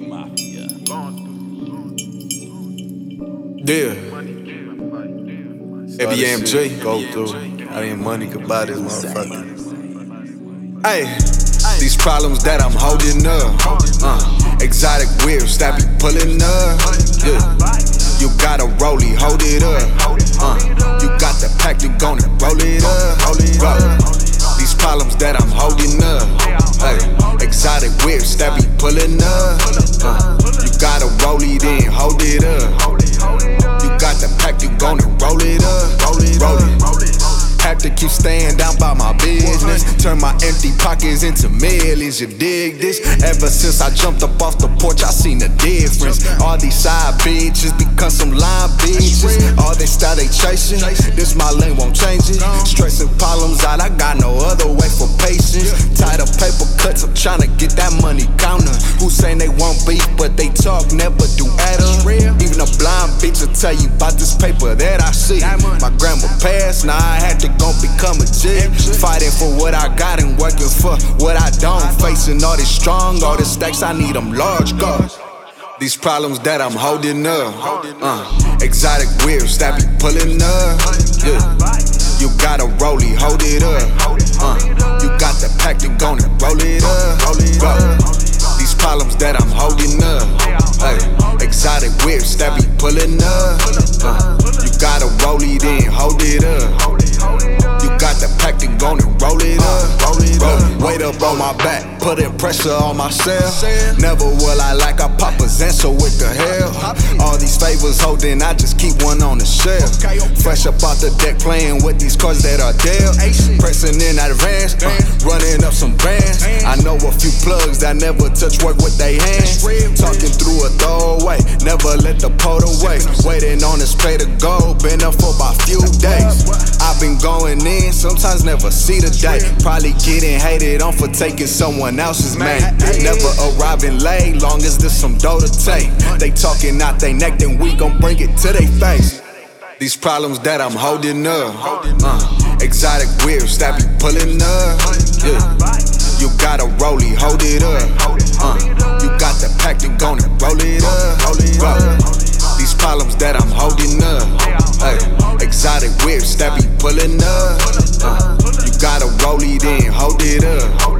Mafia. Yeah. Every AMJ go through. I ain't money could buy this motherfucker. Hey, these problems that I'm holding up. Uh, exotic whips that be pulling up. Yeah. You got a rollie, hold it up. Uh, you got the pack, you gonna roll it up. Roll. These problems that I'm holding up. Hey, exotic whips that be pulling up. Uh, you got a rollie, then hold it up. You got the pack, you gonna roll it up. Roll it, roll it. Have to keep staying down by my business. Turn my empty pockets into millions. You dig this? Ever since I jumped up off the porch, I seen the difference. All these side bitches become bitches. All they chasing. This my lane won't change it. Stressing problems out, I got no other way for patience. Tired of paper cuts, I'm trying to get that money counter. Who saying they want beef, but they talk, never do add up. Even a blind bitch will tell you about this paper that I see. My grandma passed, now I had to go become a G. Fighting for what I got and working for what I don't. Facing all this strong, all the stacks, I need them large goals. These problems that I'm holding up. Uh, exotic whips that be pulling up. Yeah. You got a rollie, hold it up. Uh, you got the pack, you gonna roll it up. Roll. These problems that I'm holding up. Hey, exotic whips that be pulling up. Uh, you got a rollie, then hold it up. You got the pack, you gonna roll it up. Roll it up. Weight up on my back, putting pressure on myself. Never will I like I Zen, so what the hell? All these favors holding, I just keep one on the shelf. Fresh up off the deck, playing with these cards that are dealt. Pressing in advance, uh, running up some bands. I know a few plugs that never touch work with their hands. Talking through a throwaway, never let the pot away. Waiting on this spray to go, been up for about few days. I've been sometimes never see the day. Probably getting hated on for taking someone else's man. Never arriving late, long as there's some dough to take. They talking out they neck, then we gon' bring it to their face. These problems that I'm holding up. Uh, exotic whips that be pulling up. Yeah. You got a rollie, hold it up. Uh, you got the pack, you gonna roll it up. Roll. These problems that I'm holding up. Hey, exotic whips that be pulling up roll it hold it up.